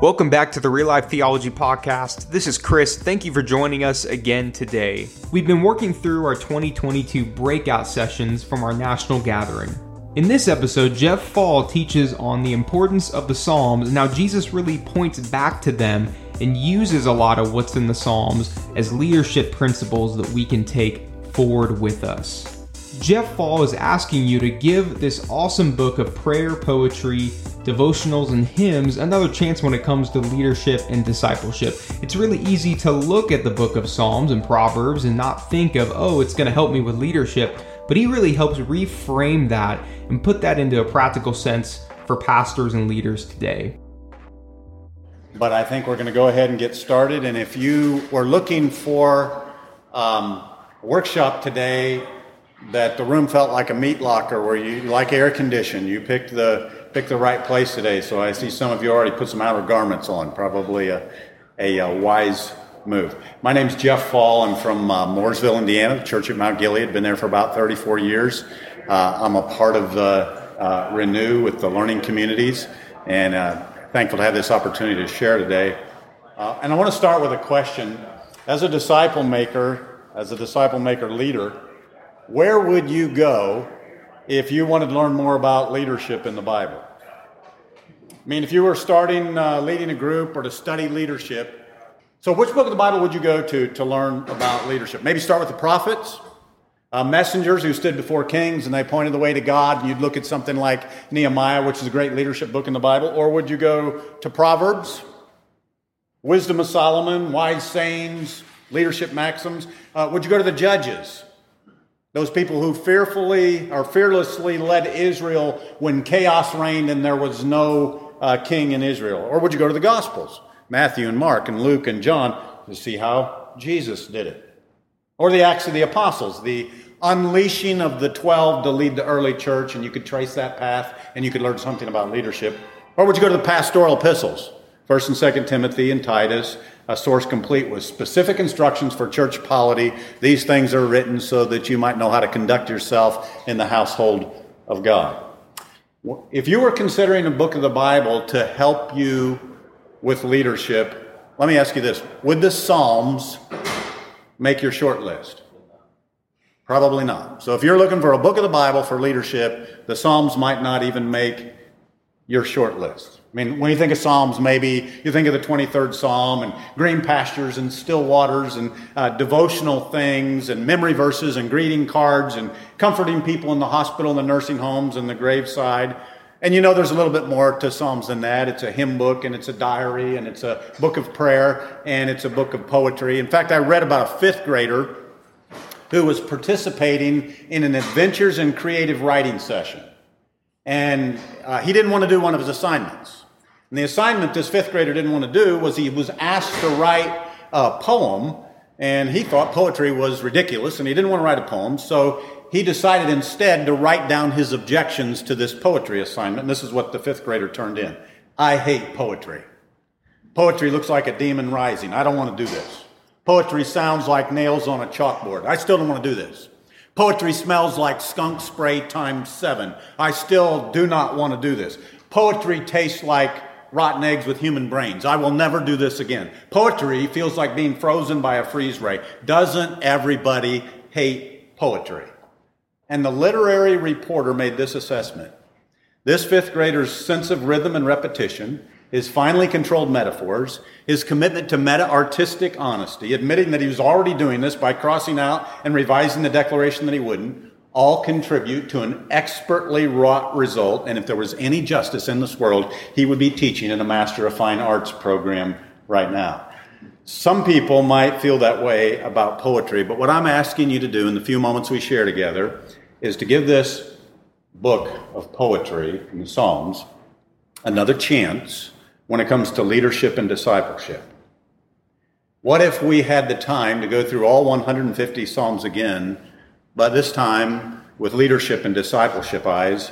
Welcome back to the Real Life Theology Podcast. This is Chris. Thank you for joining us again today. We've been working through our 2022 breakout sessions from our national gathering. In this episode, Jeff Faull teaches on the importance of the Psalms and how Jesus really points back to them and uses a lot of what's in the Psalms as leadership principles that we can take forward with us. Jeff Faull is asking you to give this awesome book of prayer, poetry, devotionals, and hymns another chance when it comes to leadership and discipleship. It's really easy to look at the book of Psalms and Proverbs and not think of, oh, it's going to help me with leadership, but he really helps reframe that and put that into a practical sense for pastors and leaders today. But I think we're going to go ahead and get started. And if you were looking for um, a workshop today that the room felt like a meat locker where you like air conditioned, you picked the picked the right place today. So I see some of you already put some outer garments on. Probably a, a, a wise move. My name's Jeff Faull. I'm from uh, Mooresville, Indiana, Church at Mount Gilead. Been there for about 34 years. Uh, I'm a part of the uh, Renew with the learning communities, and uh, thankful to have this opportunity to share today. Uh, and I want to start with a question. As a disciple maker, as a disciple maker leader, where would you go if you wanted to learn more about leadership in the Bible? I mean, if you were starting uh, leading a group or to study leadership, so which book of the Bible would you go to to learn about leadership? Maybe start with the prophets, uh, messengers who stood before kings and they pointed the way to God, and you'd look at something like Nehemiah, which is a great leadership book in the Bible, or would you go to Proverbs, Wisdom of Solomon, wise sayings, leadership maxims? Uh, would you go to the Judges? Those people who fearfully or fearlessly led Israel when chaos reigned and there was no uh, king in Israel? Or would you go to the Gospels, Matthew and Mark and Luke and John, to see how Jesus did it? Or the Acts of the Apostles, the unleashing of the 12 to lead the early church, and you could trace that path and you could learn something about leadership. Or would you go to the pastoral epistles, 1st and 2nd Timothy and Titus, a source complete with specific instructions for church polity. These things are written so that you might know how to conduct yourself in the household of God. If you were considering a book of the Bible to help you with leadership, let me ask you this Would the Psalms make your short list? Probably not. So if you're looking for a book of the Bible for leadership, the Psalms might not even make your short list. I mean, when you think of Psalms, maybe you think of the 23rd Psalm and green pastures and still waters and uh, devotional things and memory verses and greeting cards and comforting people in the hospital and the nursing homes and the graveside. And you know, there's a little bit more to Psalms than that. It's a hymn book and it's a diary and it's a book of prayer and it's a book of poetry. In fact, I read about a fifth grader who was participating in an adventures in creative writing session. And uh, he didn't want to do one of his assignments. And the assignment this fifth grader didn't want to do was he was asked to write a poem, and he thought poetry was ridiculous, and he didn't want to write a poem, so he decided instead to write down his objections to this poetry assignment, and this is what the fifth grader turned in. I hate poetry. Poetry looks like a demon rising. I don't want to do this. Poetry sounds like nails on a chalkboard. I still don't want to do this. Poetry smells like skunk spray times seven. I still do not want to do this. Poetry tastes like rotten eggs with human brains. I will never do this again. Poetry feels like being frozen by a freeze ray. Doesn't everybody hate poetry? And the literary reporter made this assessment. This fifth grader's sense of rhythm and repetition, his finely controlled metaphors, his commitment to meta artistic honesty, admitting that he was already doing this by crossing out and revising the declaration that he wouldn't, all contribute to an expertly wrought result. And if there was any justice in this world, he would be teaching in a Master of Fine Arts program right now. Some people might feel that way about poetry, but what I'm asking you to do in the few moments we share together is to give this book of poetry the Psalms another chance when it comes to leadership and discipleship. What if we had the time to go through all 150 Psalms again but this time with leadership and discipleship eyes.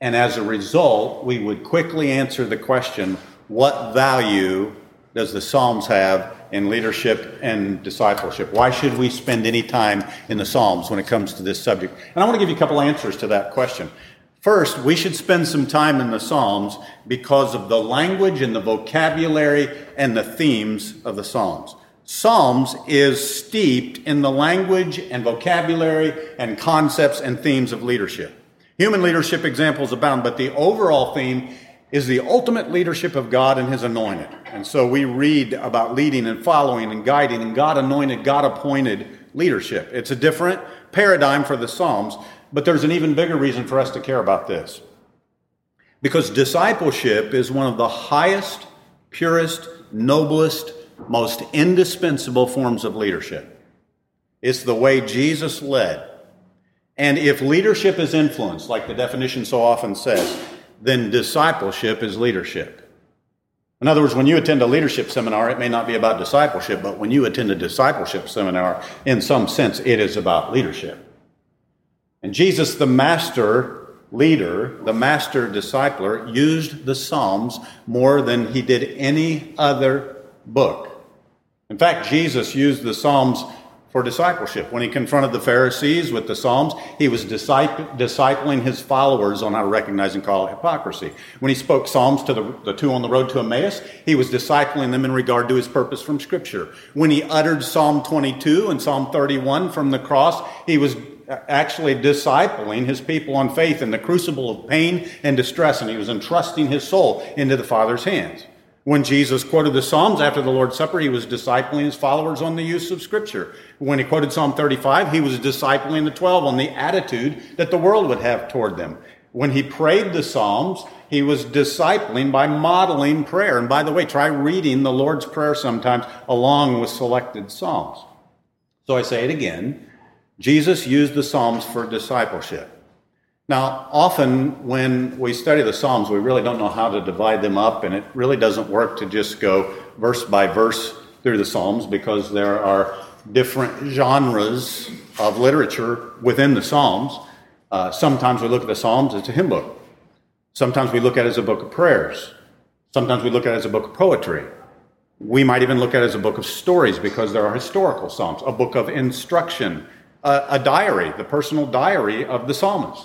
And as a result, we would quickly answer the question what value does the Psalms have in leadership and discipleship? Why should we spend any time in the Psalms when it comes to this subject? And I want to give you a couple answers to that question. First, we should spend some time in the Psalms because of the language and the vocabulary and the themes of the Psalms. Psalms is steeped in the language and vocabulary and concepts and themes of leadership. Human leadership examples abound, but the overall theme is the ultimate leadership of God and His anointed. And so we read about leading and following and guiding and God anointed, God appointed leadership. It's a different paradigm for the Psalms, but there's an even bigger reason for us to care about this. Because discipleship is one of the highest, purest, noblest, most indispensable forms of leadership. It's the way Jesus led. And if leadership is influence, like the definition so often says, then discipleship is leadership. In other words, when you attend a leadership seminar, it may not be about discipleship, but when you attend a discipleship seminar, in some sense, it is about leadership. And Jesus, the master leader, the master discipler, used the Psalms more than he did any other book. In fact, Jesus used the Psalms for discipleship. When he confronted the Pharisees with the Psalms, he was discipling his followers on how to recognize and call hypocrisy. When he spoke Psalms to the, the two on the road to Emmaus, he was discipling them in regard to his purpose from Scripture. When he uttered Psalm 22 and Psalm 31 from the cross, he was actually discipling his people on faith in the crucible of pain and distress, and he was entrusting his soul into the Father's hands. When Jesus quoted the Psalms after the Lord's Supper, he was discipling his followers on the use of Scripture. When he quoted Psalm 35, he was discipling the 12 on the attitude that the world would have toward them. When he prayed the Psalms, he was discipling by modeling prayer. And by the way, try reading the Lord's Prayer sometimes along with selected Psalms. So I say it again Jesus used the Psalms for discipleship. Now, often when we study the Psalms, we really don't know how to divide them up, and it really doesn't work to just go verse by verse through the Psalms because there are different genres of literature within the Psalms. Uh, sometimes we look at the Psalms as a hymn book. Sometimes we look at it as a book of prayers. Sometimes we look at it as a book of poetry. We might even look at it as a book of stories because there are historical Psalms, a book of instruction, a, a diary, the personal diary of the psalmist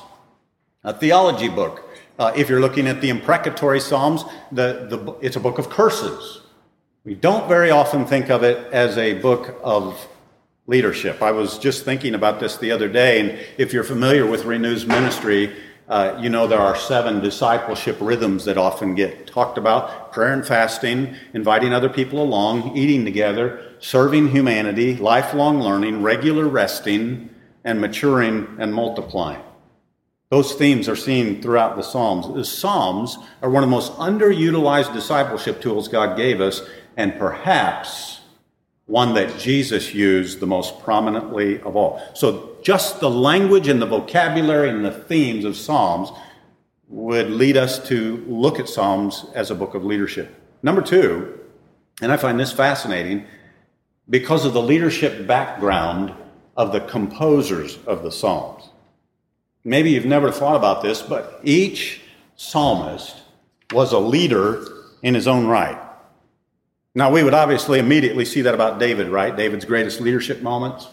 a theology book. Uh, if you're looking at the imprecatory Psalms, the, the, it's a book of curses. We don't very often think of it as a book of leadership. I was just thinking about this the other day, and if you're familiar with Renew's ministry, uh, you know there are seven discipleship rhythms that often get talked about prayer and fasting, inviting other people along, eating together, serving humanity, lifelong learning, regular resting, and maturing and multiplying. Those themes are seen throughout the Psalms. The Psalms are one of the most underutilized discipleship tools God gave us, and perhaps one that Jesus used the most prominently of all. So, just the language and the vocabulary and the themes of Psalms would lead us to look at Psalms as a book of leadership. Number two, and I find this fascinating, because of the leadership background of the composers of the Psalms. Maybe you've never thought about this, but each psalmist was a leader in his own right. Now, we would obviously immediately see that about David, right? David's greatest leadership moments.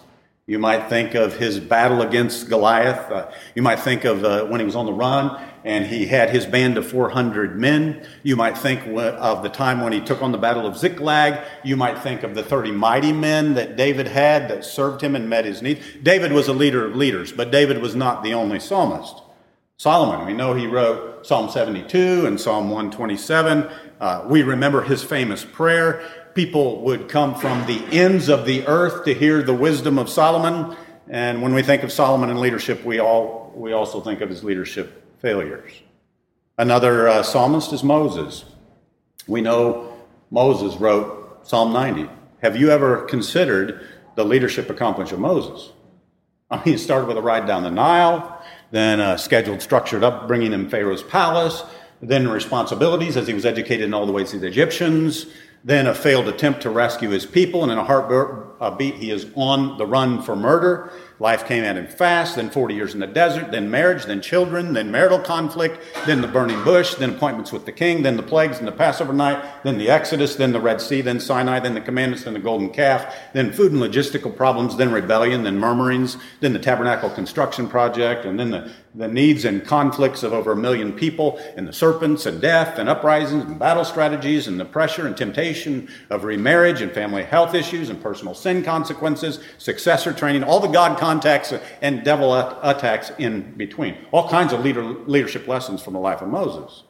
You might think of his battle against Goliath. Uh, you might think of uh, when he was on the run and he had his band of 400 men. You might think of the time when he took on the battle of Ziklag. You might think of the 30 mighty men that David had that served him and met his needs. David was a leader of leaders, but David was not the only psalmist. Solomon, we know he wrote Psalm 72 and Psalm 127. Uh, we remember his famous prayer people would come from the ends of the earth to hear the wisdom of Solomon. And when we think of Solomon and leadership, we, all, we also think of his leadership failures. Another uh, psalmist is Moses. We know Moses wrote Psalm 90. Have you ever considered the leadership accomplishment of Moses? I mean, he started with a ride down the Nile, then a scheduled, structured upbringing in Pharaoh's palace, then responsibilities as he was educated in all the ways of the Egyptians, then a failed attempt to rescue his people, and then a heart, beat. He is on the run for murder. Life came at him fast, then 40 years in the desert, then marriage, then children, then marital conflict, then the burning bush, then appointments with the king, then the plagues, and the Passover night, then the Exodus, then the Red Sea, then Sinai, then the commandments, then the golden calf, then food and logistical problems, then rebellion, then murmurings, then the tabernacle construction project, and then the, the needs and conflicts of over a million people, and the serpents and death and uprisings and battle strategies, and the pressure and temptation of remarriage and family health issues and personal sin consequences, successor training, all the God contacts and devil attacks in between. All kinds of leader, leadership lessons from the life of Moses.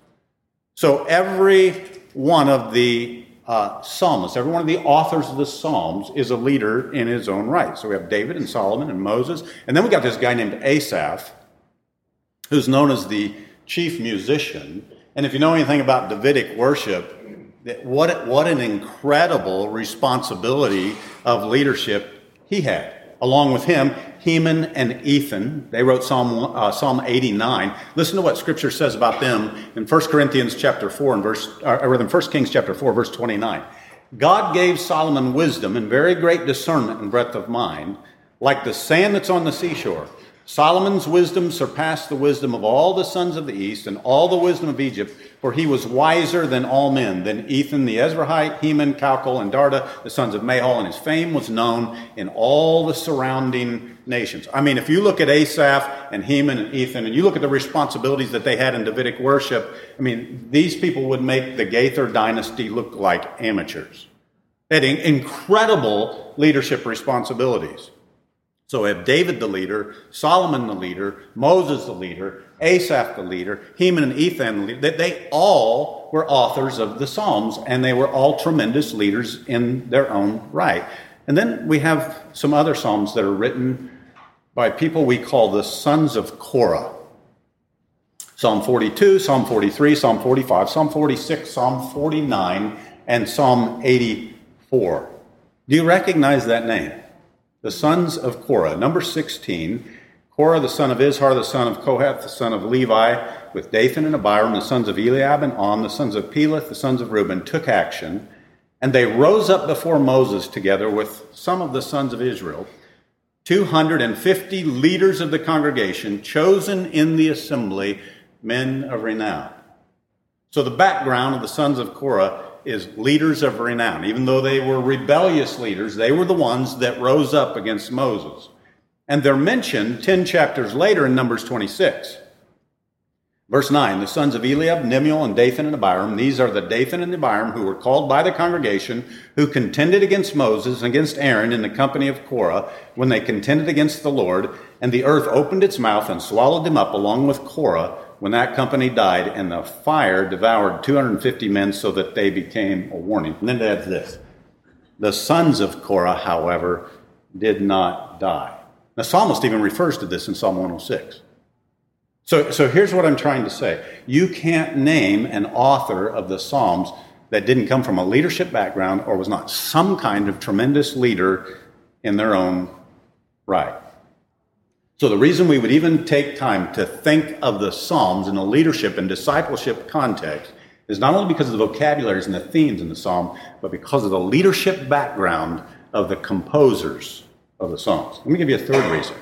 So every one of the uh, psalmists, every one of the authors of the Psalms is a leader in his own right. So we have David and Solomon and Moses. And then we got this guy named Asaph, who's known as the chief musician. And if you know anything about Davidic worship, what, what an incredible responsibility of leadership he had along with him, Heman and Ethan. They wrote Psalm, uh, Psalm 89. Listen to what Scripture says about them in 1 Corinthians chapter 4 and verse, or rather in 1 Kings chapter 4, verse 29. God gave Solomon wisdom and very great discernment and breadth of mind, like the sand that's on the seashore. Solomon's wisdom surpassed the wisdom of all the sons of the east and all the wisdom of Egypt, for he was wiser than all men, than Ethan the Ezrahite, Heman, Calcol, and Darda, the sons of Mahol, and his fame was known in all the surrounding nations. I mean, if you look at Asaph and Heman and Ethan, and you look at the responsibilities that they had in Davidic worship, I mean, these people would make the Gaither dynasty look like amateurs. They had incredible leadership responsibilities. So we have David the leader, Solomon the leader, Moses the leader, Asaph the leader, Heman and Ethan the leader. They, they all were authors of the Psalms, and they were all tremendous leaders in their own right. And then we have some other Psalms that are written by people we call the sons of Korah. Psalm 42, Psalm 43, Psalm 45, Psalm 46, Psalm 49, and Psalm 84. Do you recognize that name? The sons of Korah. Number 16, Korah, the son of Izhar, the son of Kohath, the son of Levi, with Dathan and Abiram, the sons of Eliab and On, the sons of Peleth, the sons of Reuben, took action, and they rose up before Moses together with some of the sons of Israel, 250 leaders of the congregation, chosen in the assembly, men of renown. So the background of the sons of Korah is leaders of renown. Even though they were rebellious leaders, they were the ones that rose up against Moses. And they're mentioned 10 chapters later in Numbers 26. Verse 9, the sons of Eliab, Nemuel, and Dathan and Abiram, these are the Dathan and Abiram who were called by the congregation, who contended against Moses and against Aaron in the company of Korah, when they contended against the Lord, and the earth opened its mouth and swallowed them up along with Korah, when that company died, and the fire devoured 250 men so that they became a warning. And then it adds this The sons of Korah, however, did not die. The psalmist even refers to this in Psalm 106. So, so here's what I'm trying to say you can't name an author of the Psalms that didn't come from a leadership background or was not some kind of tremendous leader in their own right. So, the reason we would even take time to think of the Psalms in a leadership and discipleship context is not only because of the vocabularies and the themes in the Psalm, but because of the leadership background of the composers of the Psalms. Let me give you a third reason.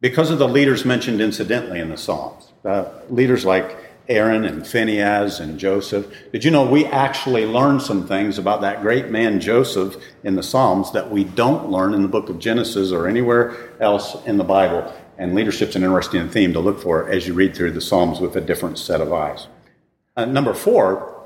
Because of the leaders mentioned incidentally in the Psalms, uh, leaders like Aaron and Phineas and Joseph. Did you know we actually learn some things about that great man Joseph in the Psalms that we don't learn in the book of Genesis or anywhere else in the Bible? And leadership's an interesting theme to look for as you read through the Psalms with a different set of eyes. Uh, number four,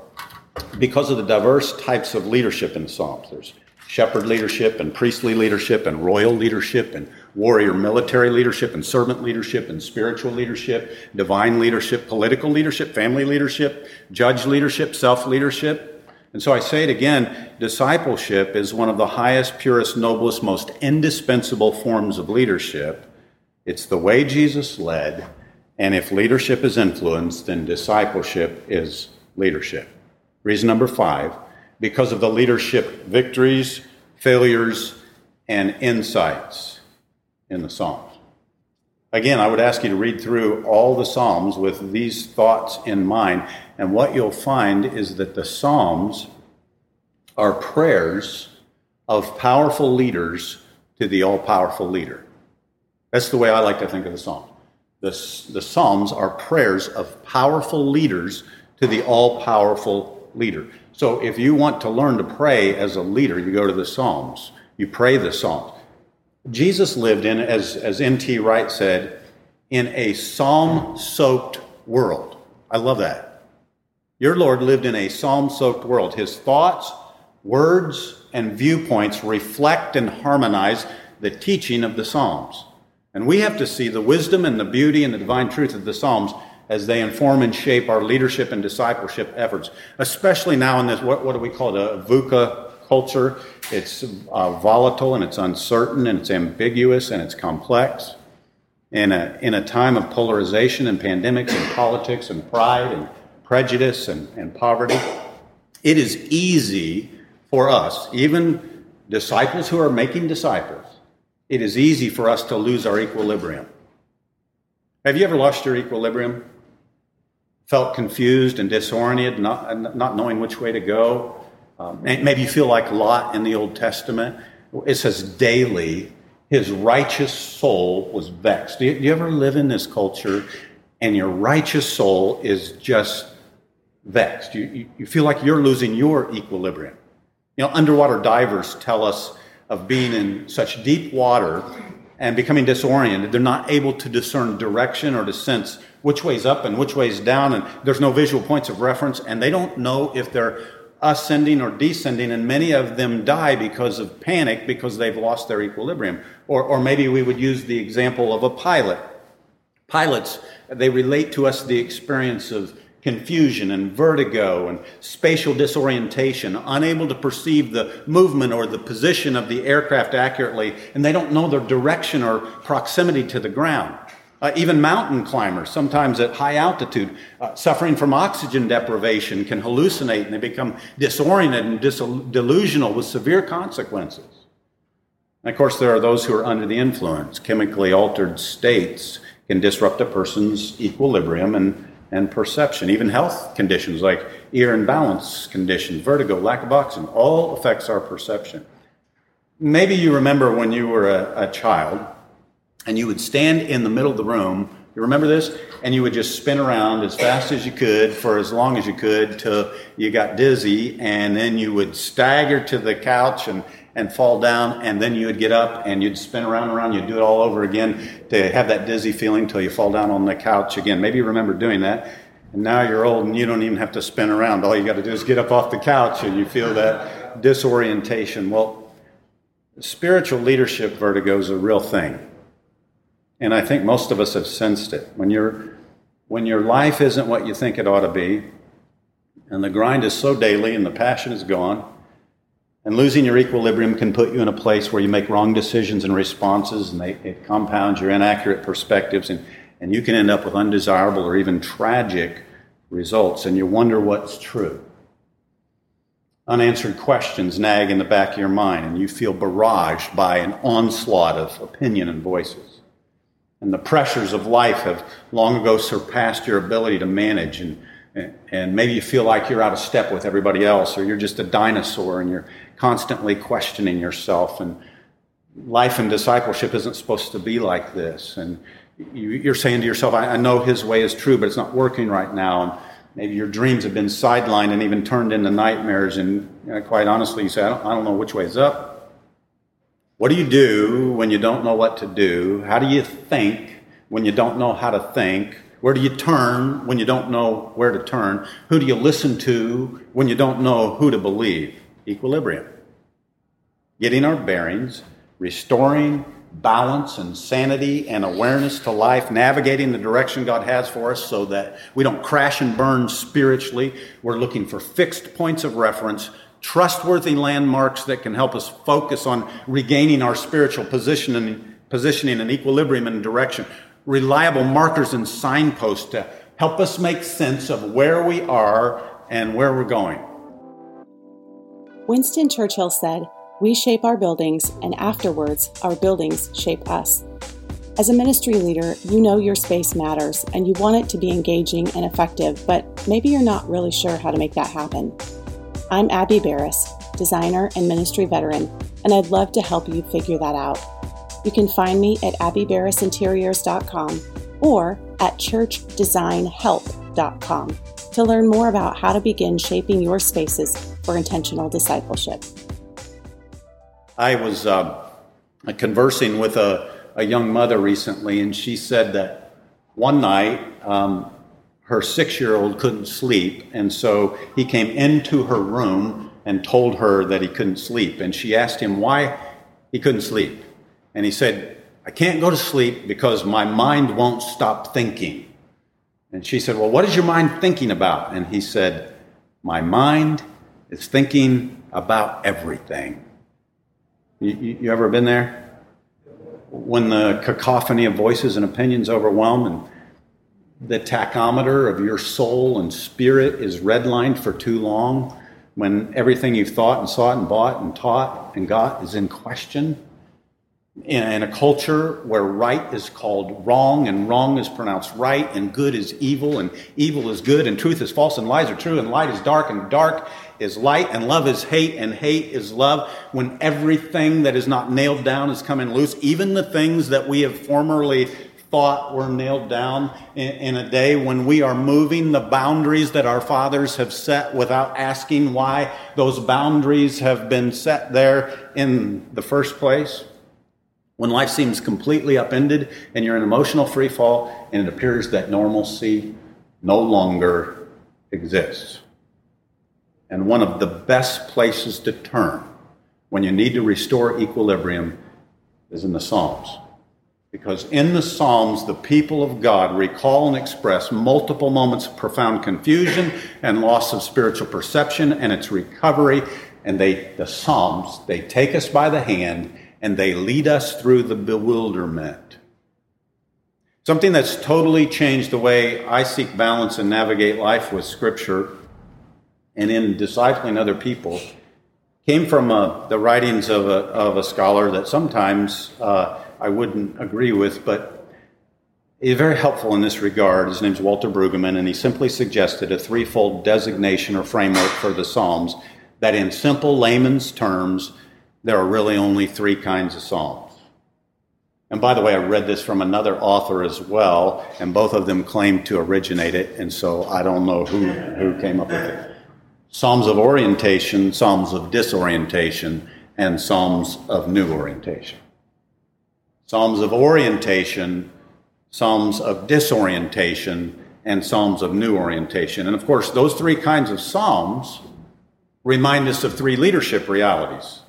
because of the diverse types of leadership in the Psalms, there's shepherd leadership and priestly leadership and royal leadership and warrior military leadership and servant leadership and spiritual leadership, divine leadership, political leadership, family leadership, judge leadership, self leadership. And so I say it again discipleship is one of the highest, purest, noblest, most indispensable forms of leadership. It's the way Jesus led. And if leadership is influenced, then discipleship is leadership. Reason number five because of the leadership victories, failures, and insights in the Psalms. Again, I would ask you to read through all the Psalms with these thoughts in mind, and what you'll find is that the Psalms are prayers of powerful leaders to the all powerful leader. That's the way I like to think of the Psalms. The, the Psalms are prayers of powerful leaders to the all powerful leader. So if you want to learn to pray as a leader, you go to the Psalms. You pray the Psalms. Jesus lived in, as, as N.T. Wright said, in a psalm soaked world. I love that. Your Lord lived in a psalm soaked world. His thoughts, words, and viewpoints reflect and harmonize the teaching of the Psalms. And we have to see the wisdom and the beauty and the divine truth of the Psalms as they inform and shape our leadership and discipleship efforts, especially now in this, what, what do we call it, a VUCA culture. It's uh, volatile and it's uncertain and it's ambiguous and it's complex. In a, in a time of polarization and pandemics and politics and pride and prejudice and, and poverty, it is easy for us, even disciples who are making disciples, it is easy for us to lose our equilibrium. Have you ever lost your equilibrium? Felt confused and disoriented, not, not knowing which way to go? Um, maybe you feel like Lot in the Old Testament. It says daily, his righteous soul was vexed. Do you, do you ever live in this culture and your righteous soul is just vexed? You, you, you feel like you're losing your equilibrium. You know, underwater divers tell us of being in such deep water and becoming disoriented. They're not able to discern direction or to sense which way's up and which way's down, and there's no visual points of reference, and they don't know if they're ascending or descending, and many of them die because of panic because they've lost their equilibrium. Or, or maybe we would use the example of a pilot. Pilots, they relate to us the experience of confusion and vertigo and spatial disorientation, unable to perceive the movement or the position of the aircraft accurately, and they don't know their direction or proximity to the ground. Uh, even mountain climbers, sometimes at high altitude, uh, suffering from oxygen deprivation, can hallucinate and they become disoriented and dis- delusional with severe consequences. And of course, there are those who are under the influence. Chemically altered states can disrupt a person's equilibrium and, and perception. Even health conditions like ear imbalance conditions, vertigo, lack of oxygen, all affects our perception. Maybe you remember when you were a, a child and you would stand in the middle of the room. You remember this? And you would just spin around as fast as you could for as long as you could till you got dizzy, and then you would stagger to the couch and, and fall down, and then you would get up and you'd spin around and around. You'd do it all over again to have that dizzy feeling till you fall down on the couch again. Maybe you remember doing that. And now you're old and you don't even have to spin around. All you got to do is get up off the couch and you feel that disorientation. Well, spiritual leadership vertigo is a real thing. And I think most of us have sensed it. When, you when your life isn't what you think it ought to be, and the grind is so daily and the passion is gone, and losing your equilibrium can put you in a place where you make wrong decisions and responses, and they, it compounds your inaccurate perspectives, and, and you can end up with undesirable or even tragic results, and you wonder what's true. Unanswered questions nag in the back of your mind, and you feel barraged by an onslaught of opinion and voices and the pressures of life have long ago surpassed your ability to manage. And and maybe you feel like you're out of step with everybody else or you're just a dinosaur and you're constantly questioning yourself. And life and discipleship isn't supposed to be like this. And you're saying to yourself I know his way is true but it's not working right now. And maybe your dreams have been sidelined and even turned into nightmares. And quite honestly you say I don't, I don't know which way is up what do you do when you don't know what to do? How do you think when you don't know how to think? Where do you turn when you don't know where to turn? Who do you listen to when you don't know who to believe? Equilibrium. Getting our bearings, restoring balance and sanity and awareness to life, navigating the direction God has for us so that we don't crash and burn spiritually. We're looking for fixed points of reference trustworthy landmarks that can help us focus on regaining our spiritual position and positioning and equilibrium and direction, reliable markers and signposts to help us make sense of where we are and where we're going. Winston Churchill said, We shape our buildings, and afterwards, our buildings shape us. As a ministry leader, you know your space matters and you want it to be engaging and effective, but maybe you're not really sure how to make that happen. I'm Abby Barris, designer and ministry veteran, and I'd love to help you figure that out. You can find me at abbeybarrisinteriors.com or at churchdesignhelp.com to learn more about how to begin shaping your spaces for intentional discipleship. I was uh, conversing with a, a young mother recently, and she said that one night um, her six year old couldn't sleep, and so he came into her room and told her that he couldn't sleep. And she asked him why he couldn't sleep. And he said, I can't go to sleep because my mind won't stop thinking. And she said, Well, what is your mind thinking about? And he said, My mind is thinking about everything. You, you, you ever been there? When the cacophony of voices and opinions overwhelm and the tachometer of your soul and spirit is redlined for too long, when everything you've thought and sought and bought and taught and got is in question, in a culture where right is called wrong and wrong is pronounced right and good is evil and evil is good and truth is false and lies are true and light is dark and dark is light and love is hate and hate is love when everything that is not nailed down is coming loose even the things that we have formerly thought were nailed down in, in, a day when we are moving the boundaries that our fathers have set without asking why those boundaries have been set there in the first place when life seems completely upended and you're in emotional free fall and it appears that normalcy no longer exists. And one of the best places to turn when you need to restore equilibrium is in the Psalms. Because in the Psalms, the people of God recall and express multiple moments of profound confusion and loss of spiritual perception and its recovery. And they, the Psalms, they take us by the hand and they lead us through the bewilderment. Something that's totally changed the way I seek balance and navigate life with Scripture and in discipling other people came from uh, the writings of a, of a scholar that sometimes uh, I wouldn't agree with, but he's very helpful in this regard. His name's Walter Brueggemann, and he simply suggested a threefold designation or framework for the Psalms that, in simple layman's terms, there are really only three kinds of psalms. And by the way, I read this from another author as well, and both of them claim to originate it, and so I don't know who, who came up with it. Psalms of orientation, Psalms of disorientation, and Psalms of new orientation. Psalms of orientation, Psalms of disorientation, and Psalms of new orientation. And of course, those three kinds of Psalms remind us of three leadership realities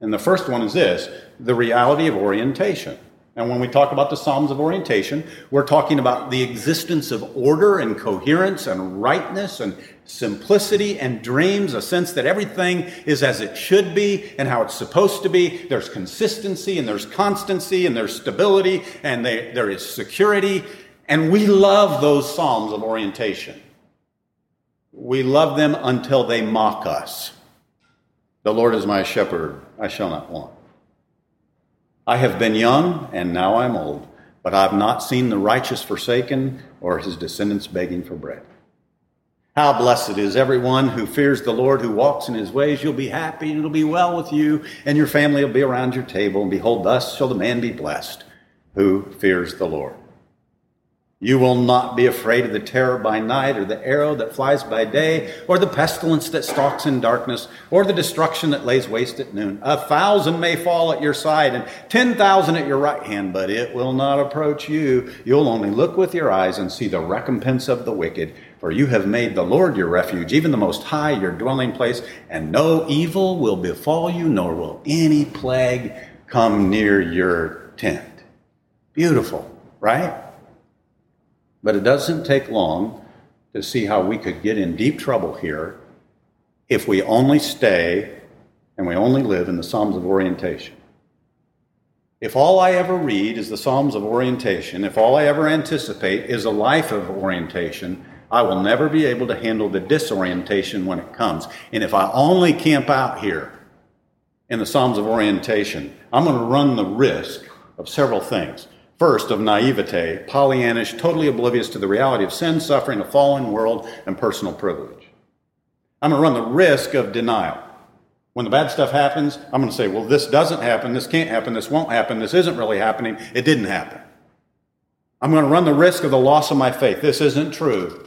and the first one is this the reality of orientation. And when we talk about the Psalms of orientation, we're talking about the existence of order and coherence and rightness and simplicity and dreams, a sense that everything is as it should be and how it's supposed to be. There's consistency and there's constancy and there's stability and they, there is security. And we love those Psalms of orientation. We love them until they mock us. The Lord is my shepherd, I shall not want. I have been young, and now I'm old, but I've not seen the righteous forsaken or his descendants begging for bread. How blessed is everyone who fears the Lord, who walks in his ways. You'll be happy, and it'll be well with you, and your family will be around your table. And behold, thus shall the man be blessed who fears the Lord. You will not be afraid of the terror by night, or the arrow that flies by day, or the pestilence that stalks in darkness, or the destruction that lays waste at noon. A thousand may fall at your side, and ten thousand at your right hand, but it will not approach you. You'll only look with your eyes and see the recompense of the wicked. For you have made the Lord your refuge, even the Most High your dwelling place, and no evil will befall you, nor will any plague come near your tent. Beautiful, right? But it doesn't take long to see how we could get in deep trouble here if we only stay and we only live in the Psalms of orientation. If all I ever read is the Psalms of orientation, if all I ever anticipate is a life of orientation, I will never be able to handle the disorientation when it comes. And if I only camp out here in the Psalms of orientation, I'm going to run the risk of several things. First, of naivete, Pollyannish, totally oblivious to the reality of sin, suffering, a fallen world, and personal privilege. I'm going to run the risk of denial. When the bad stuff happens, I'm going to say, well, this doesn't happen, this can't happen, this won't happen, this isn't really happening, it didn't happen. I'm going to run the risk of the loss of my faith. This isn't true.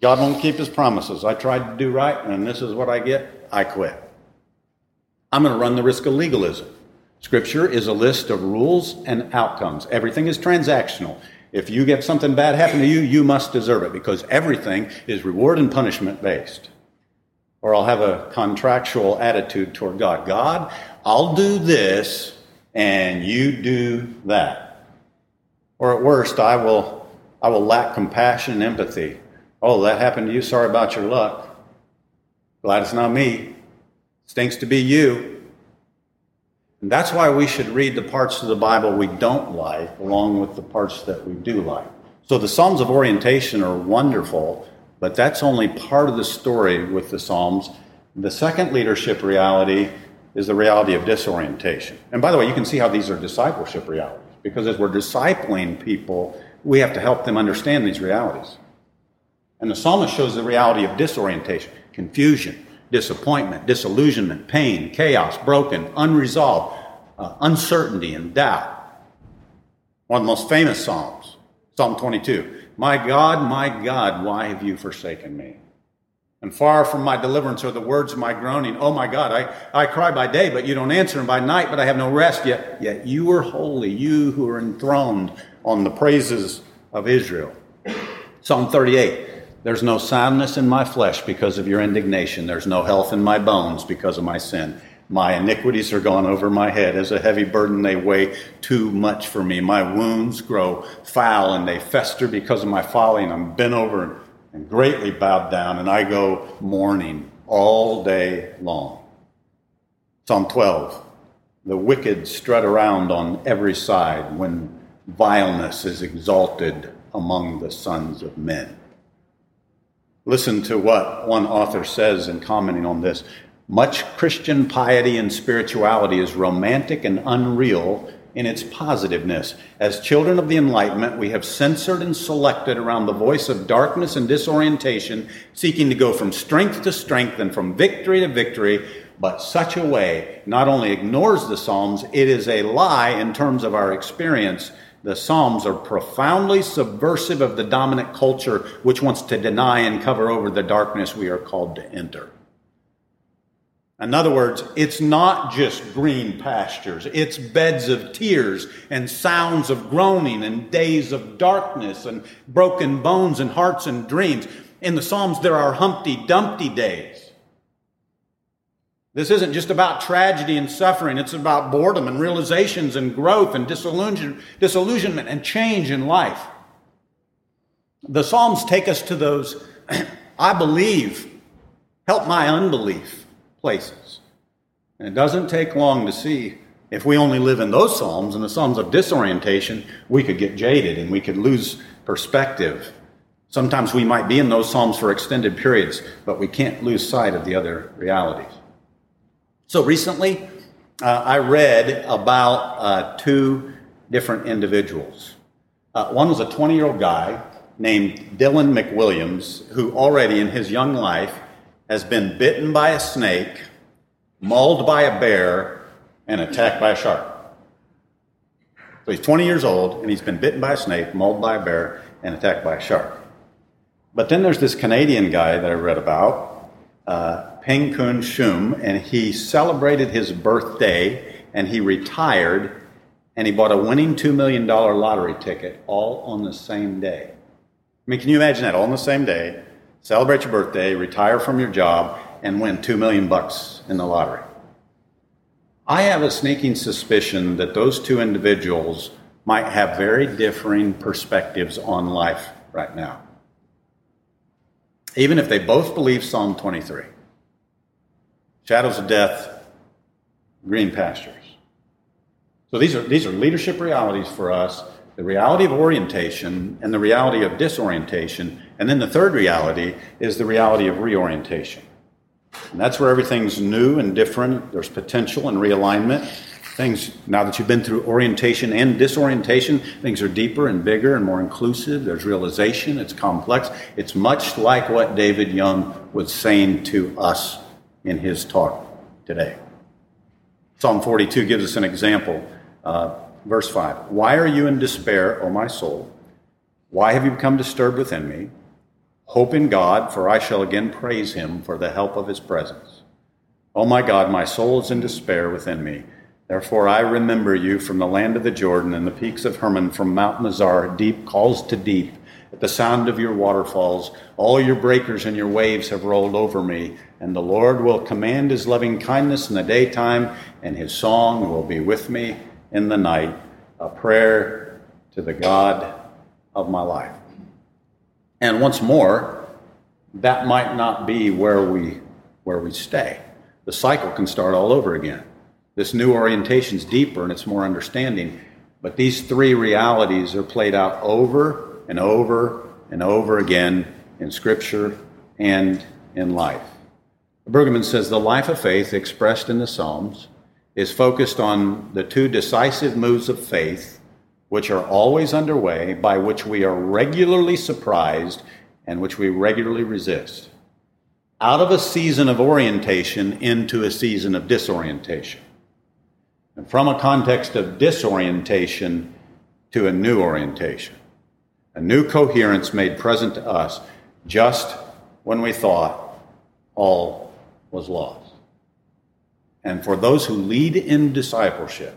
God won't keep his promises. I tried to do right, and this is what I get. I quit. I'm going to run the risk of legalism. Scripture is a list of rules and outcomes. Everything is transactional. If you get something bad happen to you, you must deserve it because everything is reward and punishment based or I'll have a contractual attitude toward God. God, I'll do this and you do that. Or at worst, I will, I will lack compassion and empathy. Oh, that happened to you. Sorry about your luck. Glad it's not me. Stinks to be you. And that's why we should read the parts of the Bible we don't like along with the parts that we do like. So the Psalms of Orientation are wonderful but that's only part of the story with the Psalms. The second leadership reality is the reality of disorientation. And by the way, you can see how these are discipleship realities, because as we're discipling people, we have to help them understand these realities. And the psalmist shows the reality of disorientation, confusion, disappointment, disillusionment, pain, chaos, broken, unresolved, uh, uncertainty, and doubt. One of the most famous Psalms, Psalm 22. My God, my God, why have you forsaken me? And far from my deliverance are the words of my groaning. Oh my God, I, I cry by day, but you don't answer, and by night, but I have no rest. Yet, yet you are holy, you who are enthroned on the praises of Israel. Psalm 38. There's no soundness in my flesh because of your indignation. There's no health in my bones because of my sin. My iniquities are gone over my head. As a heavy burden, they weigh too much for me. My wounds grow foul and they fester because of my folly, and I'm bent over and greatly bowed down, and I go mourning all day long. Psalm 12 The wicked strut around on every side when vileness is exalted among the sons of men. Listen to what one author says in commenting on this. Much Christian piety and spirituality is romantic and unreal in its positiveness. As children of the Enlightenment, we have censored and selected around the voice of darkness and disorientation, seeking to go from strength to strength and from victory to victory. But such a way not only ignores the Psalms, it is a lie in terms of our experience. The Psalms are profoundly subversive of the dominant culture which wants to deny and cover over the darkness we are called to enter. In other words, it's not just green pastures, it's beds of tears and sounds of groaning and days of darkness and broken bones and hearts and dreams. In the Psalms, there are Humpty Dumpty days. This isn't just about tragedy and suffering, it's about boredom and realizations and growth and disillusion, disillusionment and change in life. The Psalms take us to those, I believe, help my unbelief places. And it doesn't take long to see if we only live in those Psalms, and the Psalms of disorientation, we could get jaded and we could lose perspective. Sometimes we might be in those Psalms for extended periods, but we can't lose sight of the other realities. So recently, uh, I read about uh, two different individuals. Uh, one was a 20 year old guy named Dylan McWilliams, who already in his young life has been bitten by a snake, mauled by a bear, and attacked by a shark. So he's 20 years old, and he's been bitten by a snake, mauled by a bear, and attacked by a shark. But then there's this Canadian guy that I read about, uh, Peng Kun Shum, and he celebrated his birthday, and he retired, and he bought a winning $2 million lottery ticket all on the same day. I mean, can you imagine that? All on the same day, celebrate your birthday, retire from your job, and win two million bucks in the lottery. I have a sneaking suspicion that those two individuals might have very differing perspectives on life right now. Even if they both believe Psalm 23 shadows of death, green pastures. So these are, these are leadership realities for us the reality of orientation and the reality of disorientation. And then the third reality is the reality of reorientation. And that's where everything's new and different. There's potential and realignment. Things, now that you've been through orientation and disorientation, things are deeper and bigger and more inclusive. There's realization, it's complex. It's much like what David Young was saying to us in his talk today. Psalm 42 gives us an example. Uh, verse 5 Why are you in despair, O my soul? Why have you become disturbed within me? Hope in God, for I shall again praise him for the help of his presence. O my God, my soul is in despair within me. Therefore I remember you from the land of the Jordan and the peaks of Hermon, from Mount Mizar. Deep calls to deep. At the sound of your waterfalls, all your breakers and your waves have rolled over me. And the Lord will command his loving kindness in the daytime, and his song will be with me in the night, a prayer to the God of my life. And once more, that might not be where we, where we stay. The cycle can start all over again. This new orientation is deeper and it's more understanding. But these three realities are played out over and over and over again in Scripture and in life. Brueggemann says the life of faith expressed in the Psalms is focused on the two decisive moves of faith, which are always underway, by which we are regularly surprised and which we regularly resist. Out of a season of orientation into a season of disorientation and from a context of disorientation to a new orientation, a new coherence made present to us just when we thought all was lost. And for those who lead in discipleship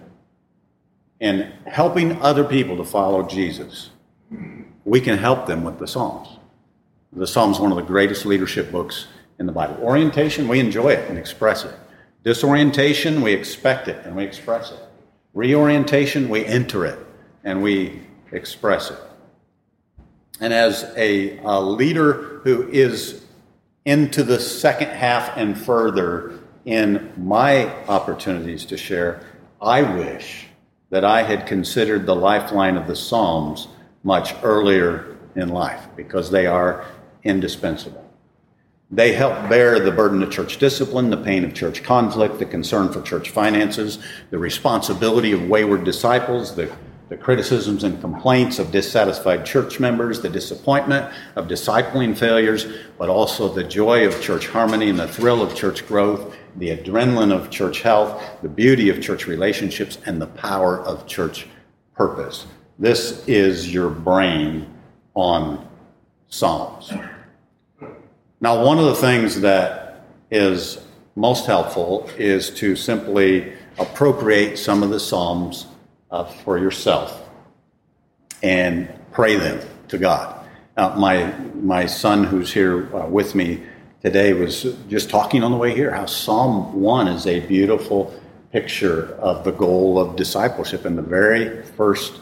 and helping other people to follow Jesus, we can help them with the Psalms. The Psalms one of the greatest leadership books in the Bible. Orientation, we enjoy it and express it. Disorientation, we expect it and we express it. Reorientation, we enter it and we express it. And as a, a leader who is into the second half and further in my opportunities to share, I wish that I had considered the lifeline of the Psalms much earlier in life because they are indispensable. They help bear the burden of church discipline, the pain of church conflict, the concern for church finances, the responsibility of wayward disciples, the, the criticisms and complaints of dissatisfied church members, the disappointment of discipling failures, but also the joy of church harmony and the thrill of church growth, the adrenaline of church health, the beauty of church relationships, and the power of church purpose. This is your brain on Psalms. Now, one of the things that is most helpful is to simply appropriate some of the Psalms uh, for yourself and pray them to God. Now, my, my son, who's here uh, with me today, was just talking on the way here how Psalm 1 is a beautiful picture of the goal of discipleship in the very first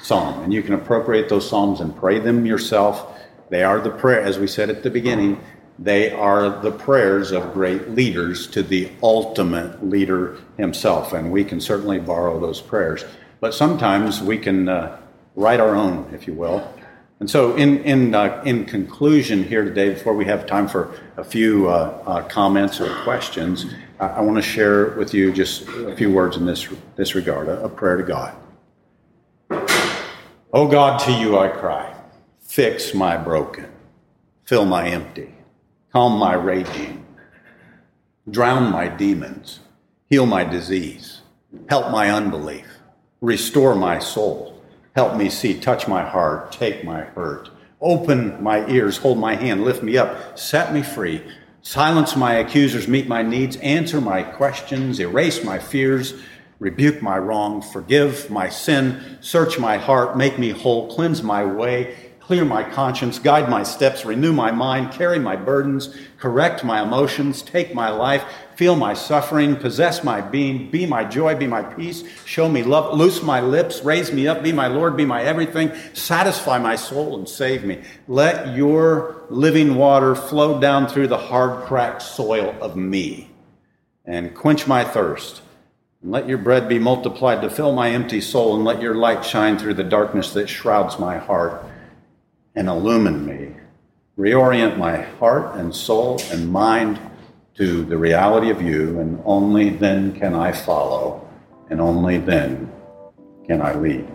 psalm. And you can appropriate those psalms and pray them yourself they are the prayer, as we said at the beginning, they are the prayers of great leaders to the ultimate leader himself. And we can certainly borrow those prayers. But sometimes we can uh, write our own, if you will. And so, in, in, uh, in conclusion here today, before we have time for a few uh, uh comments or questions, I, I want to share with you just a few words in this, this regard a, a prayer to God. Oh God, to you I cry. Fix my broken, fill my empty, calm my raging, drown my demons, heal my disease, help my unbelief, restore my soul, help me see, touch my heart, take my hurt, open my ears, hold my hand, lift me up, set me free, silence my accusers, meet my needs, answer my questions, erase my fears, rebuke my wrong, forgive my sin, search my heart, make me whole, cleanse my way, clear my conscience, guide my steps, renew my mind, carry my burdens, correct my emotions, take my life, feel my suffering, possess my being, be my joy, be my peace, show me love, loose my lips, raise me up, be my Lord, be my everything, satisfy my soul and save me. Let your living water flow down through the hard, cracked soil of me and quench my thirst. And let your bread be multiplied to fill my empty soul, and let your light shine through the darkness that shrouds my heart and illumine me. Reorient my heart and soul and mind to the reality of you, and only then can I follow, and only then can I lead.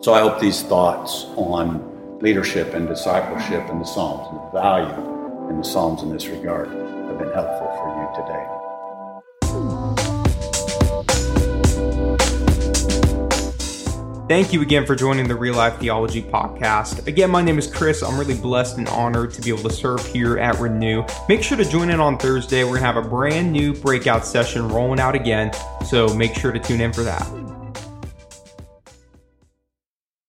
So I hope these thoughts on leadership and discipleship in the Psalms and the value in the Psalms in this regard have been helpful for you today. Thank you again for joining the Real Life Theology Podcast. Again, my name is Chris. I'm really blessed and honored to be able to serve here at Renew. Make sure to join in on Thursday. We're going to have a brand new breakout session rolling out again, so make sure to tune in for that.